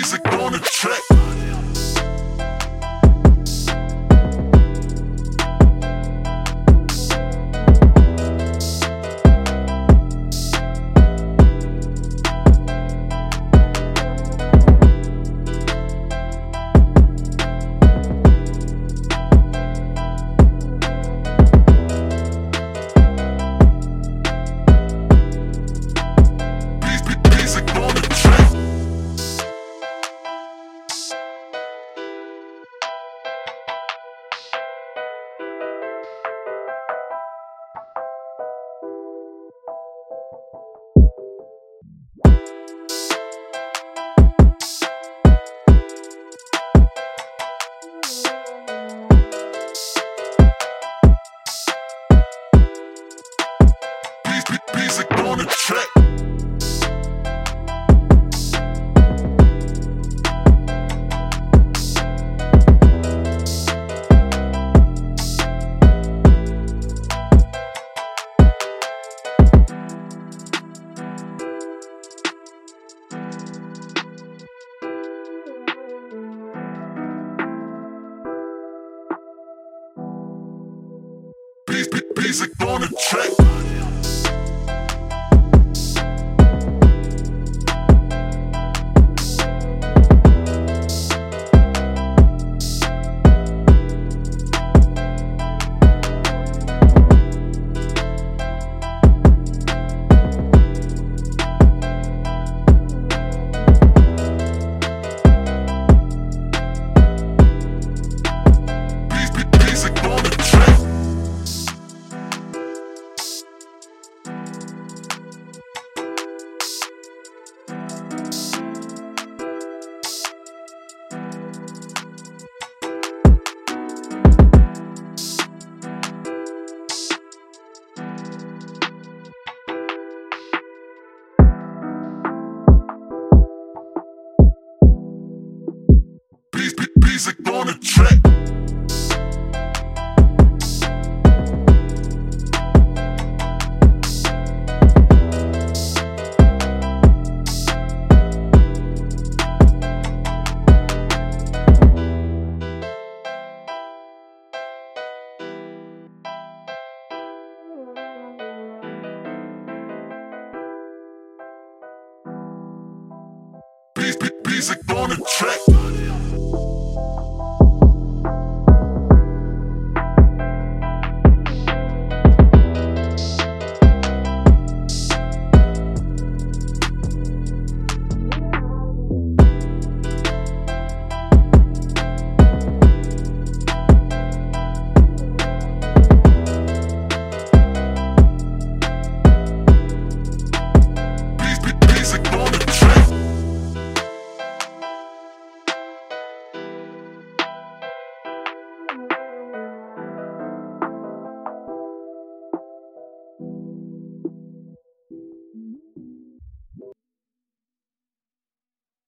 music on the track. Music on the track. music on the track. Music on the track.